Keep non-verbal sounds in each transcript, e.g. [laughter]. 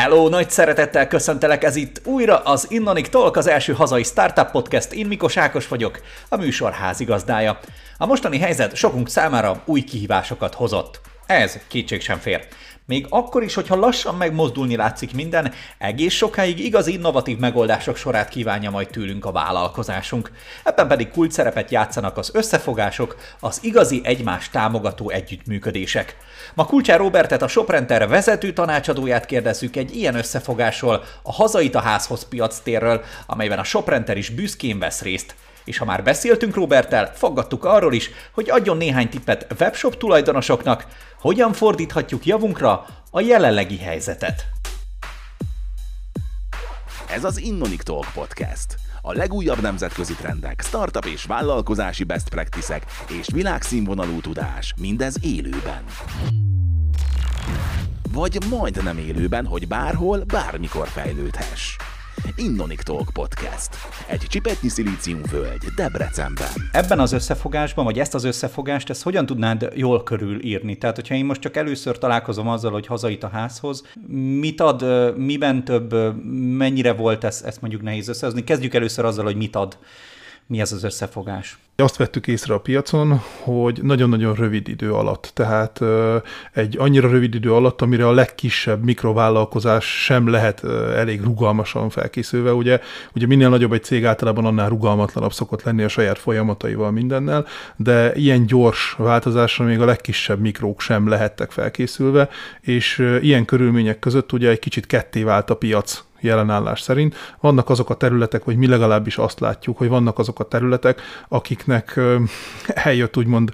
Hello, nagy szeretettel köszöntelek ez itt újra az Innonik Talk, az első hazai startup podcast. Én Mikos Ákos vagyok, a műsor házigazdája. A mostani helyzet sokunk számára új kihívásokat hozott. Ez kétség sem fér. Még akkor is, hogyha lassan megmozdulni látszik minden, egész sokáig igazi innovatív megoldások sorát kívánja majd tőlünk a vállalkozásunk. Ebben pedig kult szerepet játszanak az összefogások, az igazi egymás támogató együttműködések. Ma Kulcsár Robertet, a Soprenter vezető tanácsadóját kérdezzük egy ilyen összefogásról, a Hazait a házhoz piac térről, amelyben a Soprenter is büszkén vesz részt. És ha már beszéltünk Roberttel, faggattuk arról is, hogy adjon néhány tippet webshop tulajdonosoknak, hogyan fordíthatjuk javunkra a jelenlegi helyzetet. Ez az Innonic Talk Podcast. A legújabb nemzetközi trendek, startup és vállalkozási best practices és világszínvonalú tudás, mindez élőben. Vagy majdnem élőben, hogy bárhol, bármikor fejlődhess. Innonic Talk Podcast. Egy csipetnyi szilíciumvölgy Debrecenben. Ebben az összefogásban, vagy ezt az összefogást, ezt hogyan tudnád jól körülírni? Tehát, hogyha én most csak először találkozom azzal, hogy hazait a házhoz, mit ad, miben több, mennyire volt ez, ezt mondjuk nehéz összehozni? Kezdjük először azzal, hogy mit ad mi ez az összefogás? Azt vettük észre a piacon, hogy nagyon-nagyon rövid idő alatt, tehát egy annyira rövid idő alatt, amire a legkisebb mikrovállalkozás sem lehet elég rugalmasan felkészülve. Ugye, ugye minél nagyobb egy cég általában annál rugalmatlanabb szokott lenni a saját folyamataival mindennel, de ilyen gyors változásra még a legkisebb mikrók sem lehettek felkészülve, és ilyen körülmények között ugye egy kicsit ketté vált a piac jelenállás szerint. Vannak azok a területek, vagy mi legalábbis azt látjuk, hogy vannak azok a területek, akiknek [laughs] eljött úgymond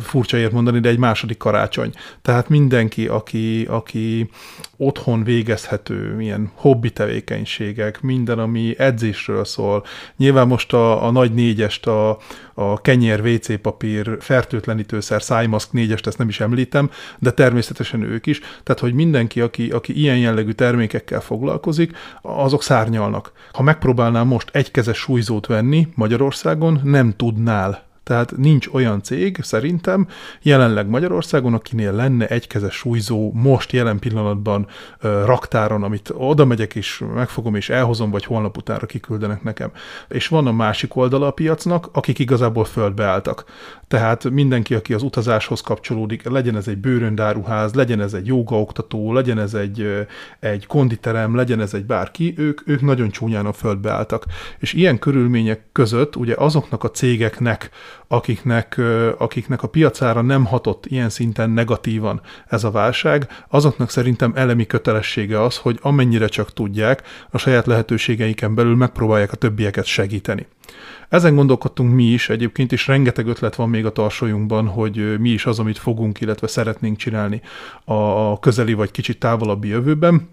furcsa ért mondani, de egy második karácsony. Tehát mindenki, aki, aki otthon végezhető ilyen hobbi tevékenységek, minden, ami edzésről szól. Nyilván most a, a nagy négyest, a, a kenyér, WC papír, fertőtlenítőszer, szájmaszk négyest, ezt nem is említem, de természetesen ők is. Tehát, hogy mindenki, aki, aki ilyen jellegű termékekkel foglalkozik, azok szárnyalnak. Ha megpróbálnál most egykezes súlyzót venni Magyarországon, nem tudnál tehát nincs olyan cég, szerintem, jelenleg Magyarországon, akinél lenne egykezes súlyzó most jelen pillanatban ö, raktáron, amit oda megyek és megfogom és elhozom, vagy holnap utánra kiküldenek nekem. És van a másik oldala a piacnak, akik igazából földbe álltak. Tehát mindenki, aki az utazáshoz kapcsolódik, legyen ez egy bőröndáruház, legyen ez egy jogaoktató, legyen ez egy, egy konditerem, legyen ez egy bárki, ők, ők nagyon csúnyán a földbe álltak. És ilyen körülmények között ugye azoknak a cégeknek, akiknek, akiknek a piacára nem hatott ilyen szinten negatívan ez a válság, azoknak szerintem elemi kötelessége az, hogy amennyire csak tudják, a saját lehetőségeiken belül megpróbálják a többieket segíteni. Ezen gondolkodtunk mi is, egyébként is rengeteg ötlet van még a tarsolyunkban, hogy mi is az, amit fogunk, illetve szeretnénk csinálni a közeli vagy kicsit távolabbi jövőben.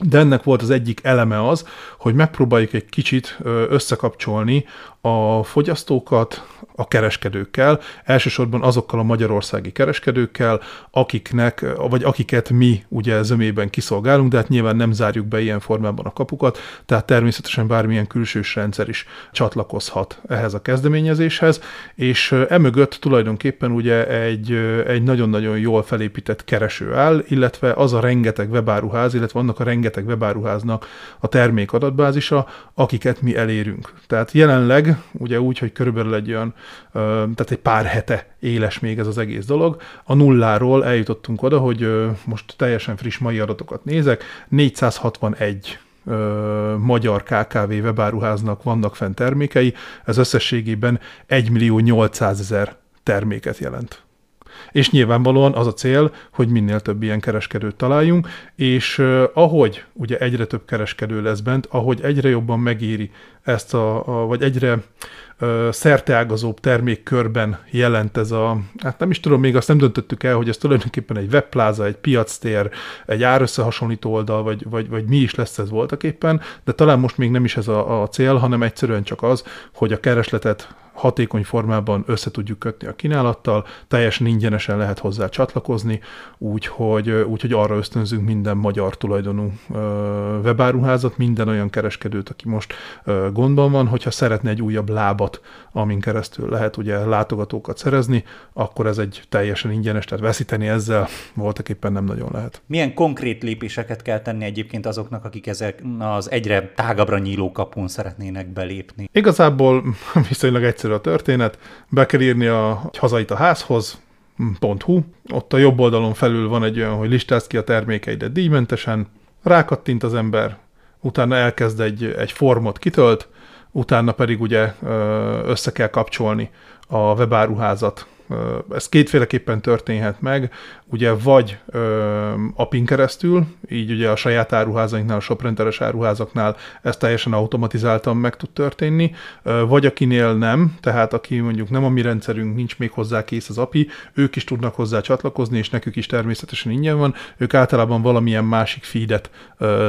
De ennek volt az egyik eleme az, hogy megpróbáljuk egy kicsit összekapcsolni a fogyasztókat a kereskedőkkel, elsősorban azokkal a magyarországi kereskedőkkel, akiknek, vagy akiket mi ugye zömében kiszolgálunk, de hát nyilván nem zárjuk be ilyen formában a kapukat, tehát természetesen bármilyen külsős rendszer is csatlakozhat ehhez a kezdeményezéshez, és emögött tulajdonképpen ugye egy, egy nagyon-nagyon jól felépített kereső áll, illetve az a rengeteg webáruház, illetve annak a rengeteg webáruháznak a termék adatbázisa, akiket mi elérünk. Tehát jelenleg ugye úgy, hogy körülbelül egy olyan, tehát egy pár hete éles még ez az egész dolog. A nulláról eljutottunk oda, hogy most teljesen friss mai adatokat nézek, 461 magyar KKV webáruháznak vannak fent termékei, ez összességében 1 millió 800 ezer terméket jelent. És nyilvánvalóan az a cél, hogy minél több ilyen kereskedőt találjunk, és uh, ahogy ugye egyre több kereskedő lesz bent, ahogy egyre jobban megéri ezt a, a vagy egyre uh, szerteágazóbb termékkörben jelent ez a, hát nem is tudom, még azt nem döntöttük el, hogy ez tulajdonképpen egy webpláza, egy piactér, egy árösszehasonlító oldal, vagy, vagy, vagy mi is lesz ez voltak éppen, de talán most még nem is ez a, a cél, hanem egyszerűen csak az, hogy a keresletet hatékony formában össze tudjuk kötni a kínálattal, teljesen ingyenesen lehet hozzá csatlakozni, úgyhogy, úgyhogy arra ösztönzünk minden magyar tulajdonú webáruházat, minden olyan kereskedőt, aki most gondban van, hogyha szeretne egy újabb lábat, amin keresztül lehet ugye látogatókat szerezni, akkor ez egy teljesen ingyenes, tehát veszíteni ezzel voltak éppen nem nagyon lehet. Milyen konkrét lépéseket kell tenni egyébként azoknak, akik ezek az egyre tágabbra nyíló kapun szeretnének belépni? Igazából [laughs] viszonylag egyszerű a történet, be kell írni a hazait a házhoz, .hu, ott a jobb oldalon felül van egy olyan, hogy listáz ki a termékeidet díjmentesen, rákattint az ember, utána elkezd egy, egy formot kitölt, utána pedig ugye össze kell kapcsolni a webáruházat ez kétféleképpen történhet meg, ugye vagy apin keresztül, így ugye a saját áruházainknál, a shoprenteres áruházaknál ez teljesen automatizáltan meg tud történni, vagy akinél nem, tehát aki mondjuk nem a mi rendszerünk, nincs még hozzá kész az API, ők is tudnak hozzá csatlakozni, és nekük is természetesen ingyen van, ők általában valamilyen másik feedet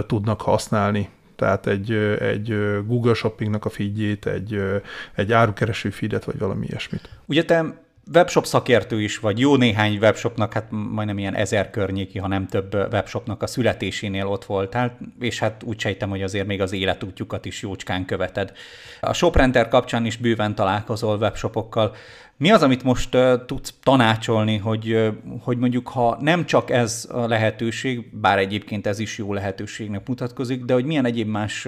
tudnak használni. Tehát egy, egy Google Shoppingnak a feedjét, egy, egy árukereső feedet, vagy valami ilyesmit. Ugye te webshop szakértő is vagy, jó néhány webshopnak, hát majdnem ilyen ezer környéki, ha nem több webshopnak a születésénél ott voltál, és hát úgy sejtem, hogy azért még az életútjukat is jócskán követed. A ShopRenter kapcsán is bőven találkozol webshopokkal. Mi az, amit most uh, tudsz tanácsolni, hogy, hogy mondjuk, ha nem csak ez a lehetőség, bár egyébként ez is jó lehetőségnek mutatkozik, de hogy milyen egyéb más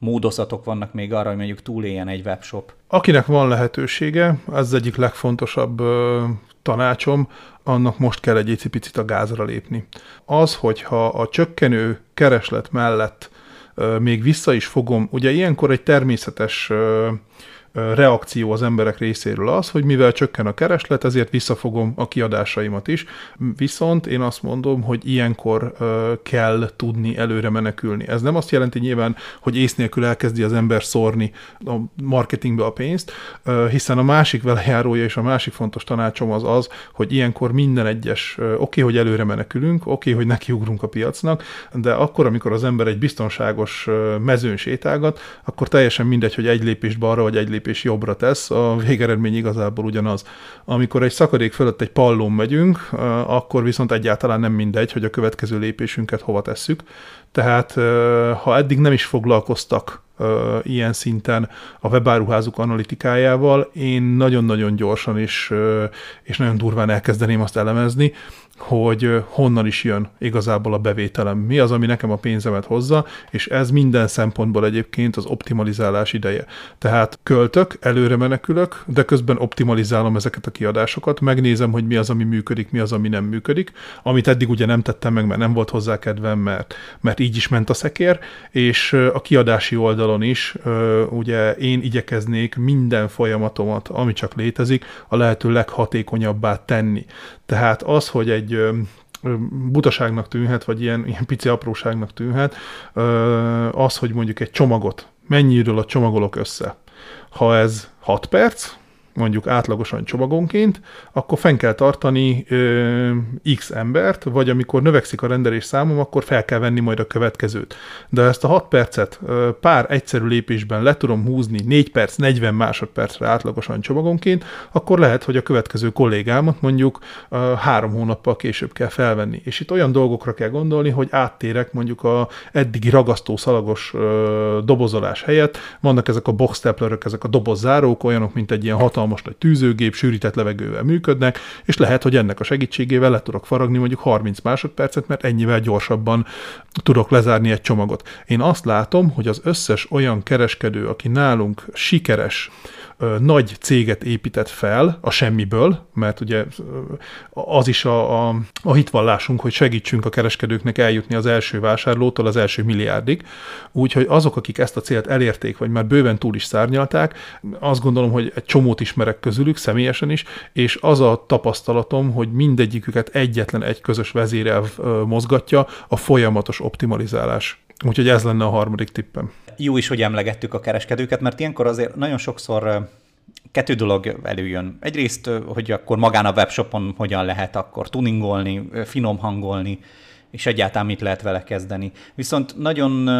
módozatok vannak még arra, hogy mondjuk túléljen egy webshop? Akinek van lehetősége, ez egyik legfontosabb tanácsom, annak most kell egy picit a gázra lépni. Az, hogyha a csökkenő kereslet mellett még vissza is fogom, ugye ilyenkor egy természetes reakció az emberek részéről az, hogy mivel csökken a kereslet, ezért visszafogom a kiadásaimat is. Viszont én azt mondom, hogy ilyenkor kell tudni előre menekülni. Ez nem azt jelenti nyilván, hogy ész nélkül elkezdi az ember szórni a marketingbe a pénzt, hiszen a másik velejárója és a másik fontos tanácsom az az, hogy ilyenkor minden egyes, oké, okay, hogy előre menekülünk, oké, okay, hogy nekiugrunk a piacnak, de akkor, amikor az ember egy biztonságos mezőn sétálgat, akkor teljesen mindegy, hogy egy lépést balra vagy egy lépést lépés jobbra tesz, a végeredmény igazából ugyanaz. Amikor egy szakadék fölött egy pallón megyünk, akkor viszont egyáltalán nem mindegy, hogy a következő lépésünket hova tesszük. Tehát ha eddig nem is foglalkoztak ilyen szinten a webáruházuk analitikájával, én nagyon-nagyon gyorsan és, és nagyon durván elkezdeném azt elemezni, hogy honnan is jön igazából a bevételem, mi az, ami nekem a pénzemet hozza, és ez minden szempontból egyébként az optimalizálás ideje. Tehát költök, előre menekülök, de közben optimalizálom ezeket a kiadásokat, megnézem, hogy mi az, ami működik, mi az, ami nem működik, amit eddig ugye nem tettem meg, mert nem volt hozzá kedvem, mert, mert így is ment a szekér, és a kiadási oldalon is ugye én igyekeznék minden folyamatomat, ami csak létezik, a lehető leghatékonyabbá tenni. Tehát az, hogy egy butaságnak tűnhet, vagy ilyen, ilyen pici apróságnak tűnhet, az, hogy mondjuk egy csomagot, mennyiről a csomagolok össze. Ha ez 6 perc, mondjuk átlagosan csomagonként, akkor fenn kell tartani ö, x embert, vagy amikor növekszik a rendelés számom, akkor fel kell venni majd a következőt. De ezt a 6 percet ö, pár egyszerű lépésben le tudom húzni 4 perc, 40 másodpercre átlagosan csomagonként, akkor lehet, hogy a következő kollégámat mondjuk ö, három hónappal később kell felvenni. És itt olyan dolgokra kell gondolni, hogy áttérek mondjuk a eddigi ragasztó szalagos ö, dobozolás helyett. Vannak ezek a box ezek a dobozzárók, olyanok, mint egy ilyen hatalmas hatalmas nagy tűzőgép, sűrített levegővel működnek, és lehet, hogy ennek a segítségével le tudok faragni mondjuk 30 másodpercet, mert ennyivel gyorsabban tudok lezárni egy csomagot. Én azt látom, hogy az összes olyan kereskedő, aki nálunk sikeres, nagy céget épített fel a semmiből, mert ugye az is a, a, a hitvallásunk, hogy segítsünk a kereskedőknek eljutni az első vásárlótól az első milliárdig. Úgyhogy azok, akik ezt a célt elérték, vagy már bőven túl is szárnyalták, azt gondolom, hogy egy csomót ismerek közülük, személyesen is, és az a tapasztalatom, hogy mindegyiküket egyetlen egy közös vezérel mozgatja, a folyamatos optimalizálás. Úgyhogy ez lenne a harmadik tippem jó is, hogy emlegettük a kereskedőket, mert ilyenkor azért nagyon sokszor kettő dolog előjön. Egyrészt, hogy akkor magán a webshopon hogyan lehet akkor tuningolni, finom hangolni és egyáltalán mit lehet vele kezdeni. Viszont nagyon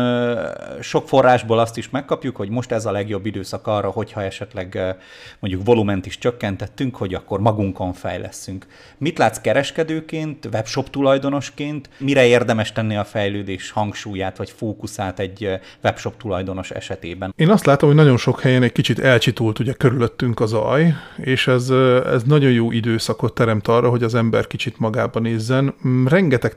sok forrásból azt is megkapjuk, hogy most ez a legjobb időszak arra, hogyha esetleg mondjuk volument is csökkentettünk, hogy akkor magunkon fejleszünk. Mit látsz kereskedőként, webshop tulajdonosként, mire érdemes tenni a fejlődés hangsúlyát vagy fókuszát egy webshop tulajdonos esetében? Én azt látom, hogy nagyon sok helyen egy kicsit elcsitult ugye körülöttünk az aj, és ez, ez nagyon jó időszakot teremt arra, hogy az ember kicsit magába nézzen. Mm, rengeteg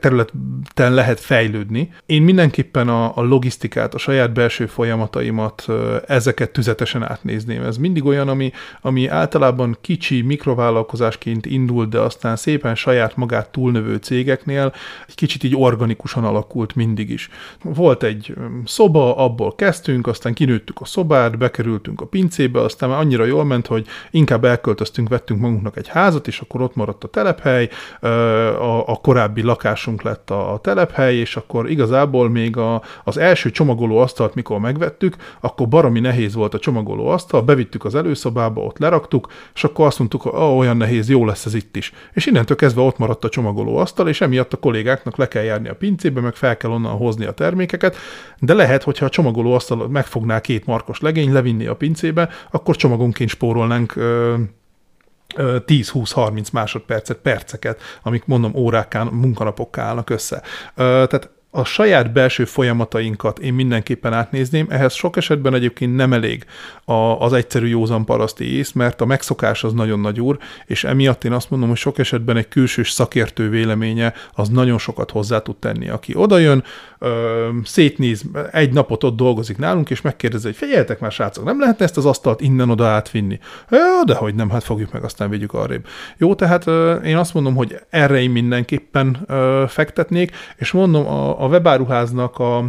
területen lehet fejlődni. Én mindenképpen a, a logisztikát, a saját belső folyamataimat, ezeket tüzetesen átnézném. Ez mindig olyan, ami, ami általában kicsi mikrovállalkozásként indul, de aztán szépen saját magát túlnövő cégeknél egy kicsit így organikusan alakult mindig is. Volt egy szoba, abból kezdtünk, aztán kinőttük a szobát, bekerültünk a pincébe, aztán már annyira jól ment, hogy inkább elköltöztünk, vettünk magunknak egy házat, és akkor ott maradt a telephely, a, a korábbi lakásunk lett a, a telephely, és akkor igazából még a, az első csomagoló asztalt, mikor megvettük, akkor baromi nehéz volt a csomagoló asztal, bevittük az előszobába, ott leraktuk, és akkor azt mondtuk, hogy olyan nehéz, jó lesz ez itt is. És innentől kezdve ott maradt a csomagoló asztal, és emiatt a kollégáknak le kell járni a pincébe, meg fel kell onnan hozni a termékeket, de lehet, hogyha a csomagoló asztal megfogná két markos legény, levinni a pincébe, akkor csomagonként spórolnánk 10-20-30 másodpercet, perceket, amik mondom órákán, munkanapokká állnak össze. Tehát a saját belső folyamatainkat én mindenképpen átnézném, ehhez sok esetben egyébként nem elég az egyszerű józan paraszti ész, mert a megszokás az nagyon nagy úr, és emiatt én azt mondom, hogy sok esetben egy külsős szakértő véleménye az nagyon sokat hozzá tud tenni. Aki odajön, szétnéz, egy napot ott dolgozik nálunk, és megkérdezi, hogy figyeljetek már srácok, nem lehetne ezt az asztalt innen-oda átvinni? Ja, de hogy nem, hát fogjuk meg, aztán vigyük arrébb. Jó, tehát én azt mondom, hogy erre én mindenképpen fektetnék, és mondom, a, a webáruháznak a,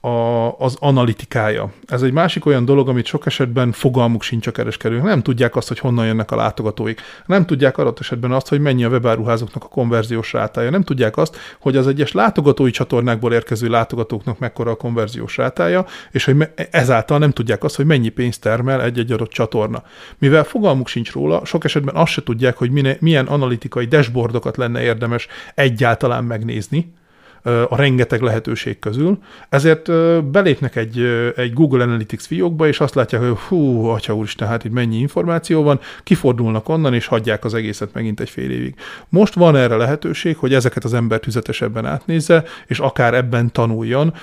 a, az analitikája. Ez egy másik olyan dolog, amit sok esetben fogalmuk sincs a kereskedők. Nem tudják azt, hogy honnan jönnek a látogatóik. Nem tudják adott esetben azt, hogy mennyi a webáruházoknak a konverziós rátája. Nem tudják azt, hogy az egyes látogatói csatornákból érkező látogatóknak mekkora a konverziós rátája, és hogy ezáltal nem tudják azt, hogy mennyi pénzt termel egy-egy adott csatorna. Mivel fogalmuk sincs róla, sok esetben azt se tudják, hogy milyen analitikai dashboardokat lenne érdemes egyáltalán megnézni, a rengeteg lehetőség közül, ezért belépnek egy, egy Google Analytics fiókba, és azt látják, hogy hú, atya úristen, hát itt mennyi információ van, kifordulnak onnan, és hagyják az egészet megint egy fél évig. Most van erre lehetőség, hogy ezeket az ember tüzetesebben átnézze, és akár ebben tanuljon,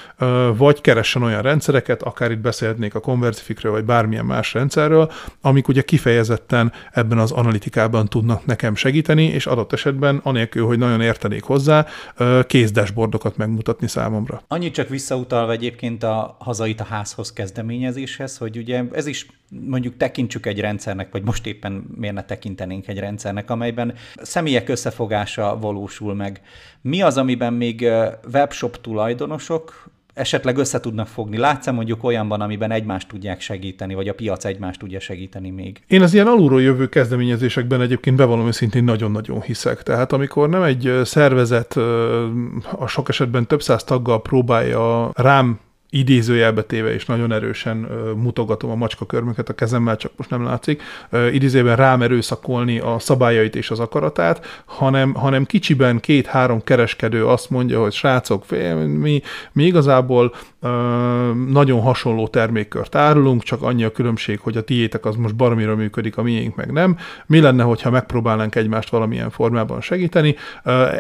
vagy keressen olyan rendszereket, akár itt beszélhetnék a Conversifikről, vagy bármilyen más rendszerről, amik ugye kifejezetten ebben az analitikában tudnak nekem segíteni, és adott esetben, anélkül, hogy nagyon értenék hozzá, kész dashboardokat megmutatni számomra. Annyit csak visszautalva egyébként a hazait a házhoz kezdeményezéshez, hogy ugye ez is mondjuk tekintsük egy rendszernek, vagy most éppen miért ne tekintenénk egy rendszernek, amelyben személyek összefogása valósul meg. Mi az, amiben még webshop tulajdonosok esetleg össze tudnak fogni? Látsz mondjuk olyanban, amiben egymást tudják segíteni, vagy a piac egymást tudja segíteni még? Én az ilyen alulról jövő kezdeményezésekben egyébként bevallom szintén nagyon-nagyon hiszek. Tehát amikor nem egy szervezet a sok esetben több száz taggal próbálja rám idézőjelbe téve és nagyon erősen mutogatom a macska körmöket a kezemmel, csak most nem látszik, idézőben rám erőszakolni a szabályait és az akaratát, hanem, hanem kicsiben két-három kereskedő azt mondja, hogy srácok, mi, mi igazából nagyon hasonló termékkört árulunk, csak annyi a különbség, hogy a tiétek az most baromira működik, a miénk meg nem. Mi lenne, hogyha megpróbálnánk egymást valamilyen formában segíteni?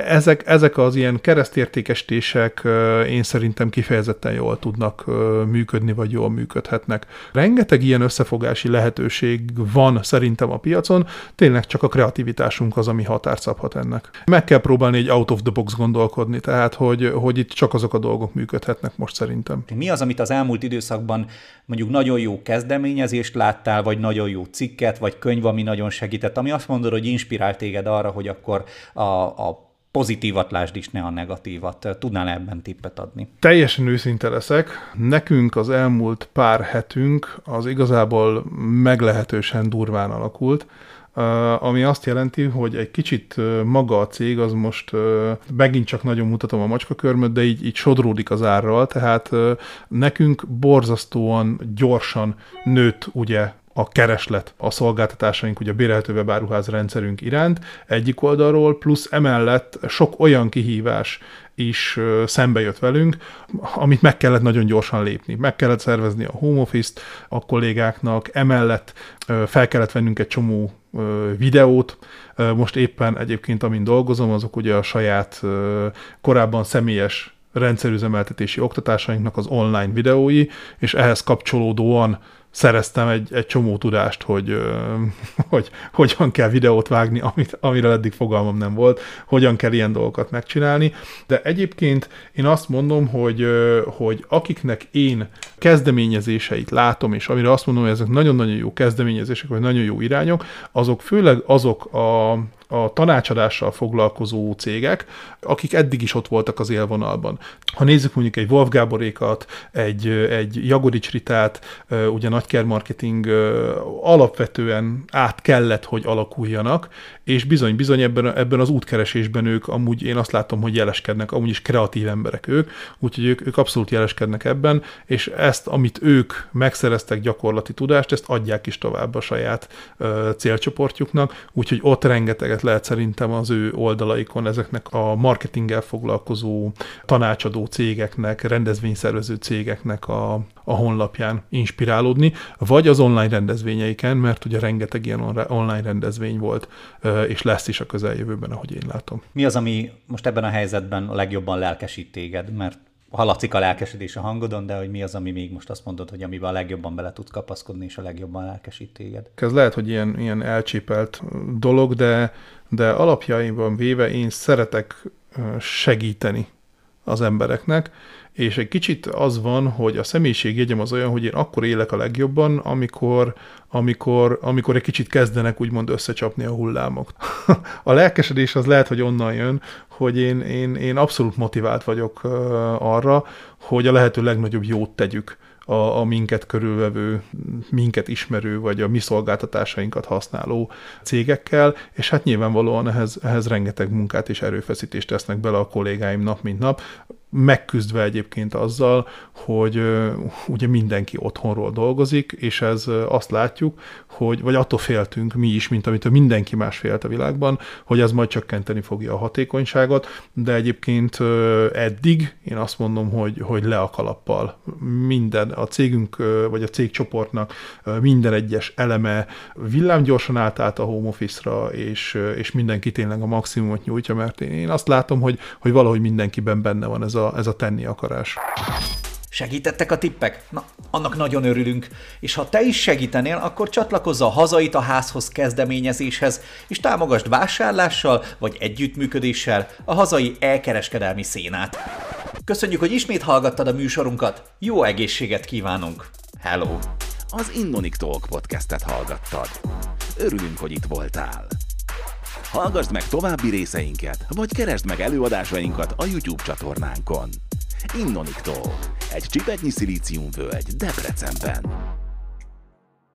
Ezek, ezek az ilyen keresztértékestések én szerintem kifejezetten jól tudnak működni, vagy jól működhetnek. Rengeteg ilyen összefogási lehetőség van szerintem a piacon, tényleg csak a kreativitásunk az, ami határt szabhat ennek. Meg kell próbálni egy out of the box gondolkodni, tehát hogy, hogy itt csak azok a dolgok működhetnek most szerintem szerintem. Mi az, amit az elmúlt időszakban mondjuk nagyon jó kezdeményezést láttál, vagy nagyon jó cikket, vagy könyv, ami nagyon segített, ami azt mondod, hogy inspirált téged arra, hogy akkor a, a pozitívat lásd is, ne a negatívat. Tudnál ebben tippet adni? Teljesen őszinte leszek. Nekünk az elmúlt pár hetünk az igazából meglehetősen durván alakult ami azt jelenti, hogy egy kicsit maga a cég az most megint csak nagyon mutatom a macskakörmöt, de így, így sodródik az árral, tehát nekünk borzasztóan gyorsan nőtt ugye a kereslet a szolgáltatásaink, ugye a bérelhető webáruház rendszerünk iránt. Egyik oldalról, plusz emellett sok olyan kihívás is szembe jött velünk, amit meg kellett nagyon gyorsan lépni. Meg kellett szervezni a home office-t a kollégáknak, emellett fel kellett vennünk egy csomó videót. Most éppen egyébként, amin dolgozom, azok ugye a saját korábban személyes rendszerüzemeltetési oktatásainknak az online videói, és ehhez kapcsolódóan szereztem egy, egy csomó tudást, hogy, [laughs] hogy hogyan kell videót vágni, amit, amire eddig fogalmam nem volt, hogyan kell ilyen dolgokat megcsinálni. De egyébként én azt mondom, hogy, hogy akiknek én kezdeményezéseit látom, és amire azt mondom, hogy ezek nagyon-nagyon jó kezdeményezések, vagy nagyon jó irányok, azok főleg azok a, a tanácsadással foglalkozó cégek, akik eddig is ott voltak az élvonalban. Ha nézzük mondjuk egy Wolf Gáborékat, egy, egy Jagodics Ritát, ugye Nagyker Marketing alapvetően át kellett, hogy alakuljanak, és bizony, bizony ebben, ebben az útkeresésben ők amúgy én azt látom, hogy jeleskednek, amúgy is kreatív emberek ők, úgyhogy ők, ők abszolút jeleskednek ebben, és ezt, amit ők megszereztek gyakorlati tudást, ezt adják is tovább a saját ö, célcsoportjuknak, úgyhogy ott rengeteget lehet szerintem az ő oldalaikon ezeknek a marketinggel foglalkozó tanácsadó cégeknek, rendezvényszervező cégeknek a, a honlapján inspirálódni, vagy az online rendezvényeiken, mert ugye rengeteg ilyen online rendezvény volt, és lesz is a közeljövőben, ahogy én látom. Mi az, ami most ebben a helyzetben a legjobban lelkesít téged? Mert hallatszik a lelkesedés a hangodon, de hogy mi az, ami még most azt mondod, hogy amivel a legjobban bele tudsz kapaszkodni, és a legjobban lelkesít téged? Ez lehet, hogy ilyen, ilyen elcsépelt dolog, de, de alapjaiban véve én szeretek segíteni az embereknek, és egy kicsit az van, hogy a személyiségjegyem az olyan, hogy én akkor élek a legjobban, amikor, amikor, amikor egy kicsit kezdenek úgymond összecsapni a hullámok. [laughs] a lelkesedés az lehet, hogy onnan jön, hogy én, én, én abszolút motivált vagyok arra, hogy a lehető legnagyobb jót tegyük a, a minket körülvevő, minket ismerő, vagy a mi szolgáltatásainkat használó cégekkel, és hát nyilvánvalóan ehhez, ehhez rengeteg munkát és erőfeszítést tesznek bele a kollégáim nap mint nap megküzdve egyébként azzal, hogy ugye mindenki otthonról dolgozik, és ez azt látjuk, hogy, vagy attól féltünk mi is, mint amit a mindenki más félt a világban, hogy ez majd csökkenteni fogja a hatékonyságot, de egyébként eddig én azt mondom, hogy, hogy le a kalappal. Minden, a cégünk, vagy a cégcsoportnak minden egyes eleme villámgyorsan átállt a home office-ra, és, és mindenki tényleg a maximumot nyújtja, mert én azt látom, hogy, hogy valahogy mindenkiben benne van ez a, ez a tenni akarás. Segítettek a tippek? Na, annak nagyon örülünk. És ha te is segítenél, akkor csatlakozz a Hazait a házhoz kezdeményezéshez, és támogasd vásárlással vagy együttműködéssel a hazai elkereskedelmi szénát. Köszönjük, hogy ismét hallgattad a műsorunkat. Jó egészséget kívánunk. Hello! Az Innonik Talk podcastet hallgattad. Örülünk, hogy itt voltál. Hallgassd meg további részeinket, vagy keresd meg előadásainkat a YouTube csatornánkon. Innoniktól, egy csipetnyi szilíciumvölgy Debrecenben.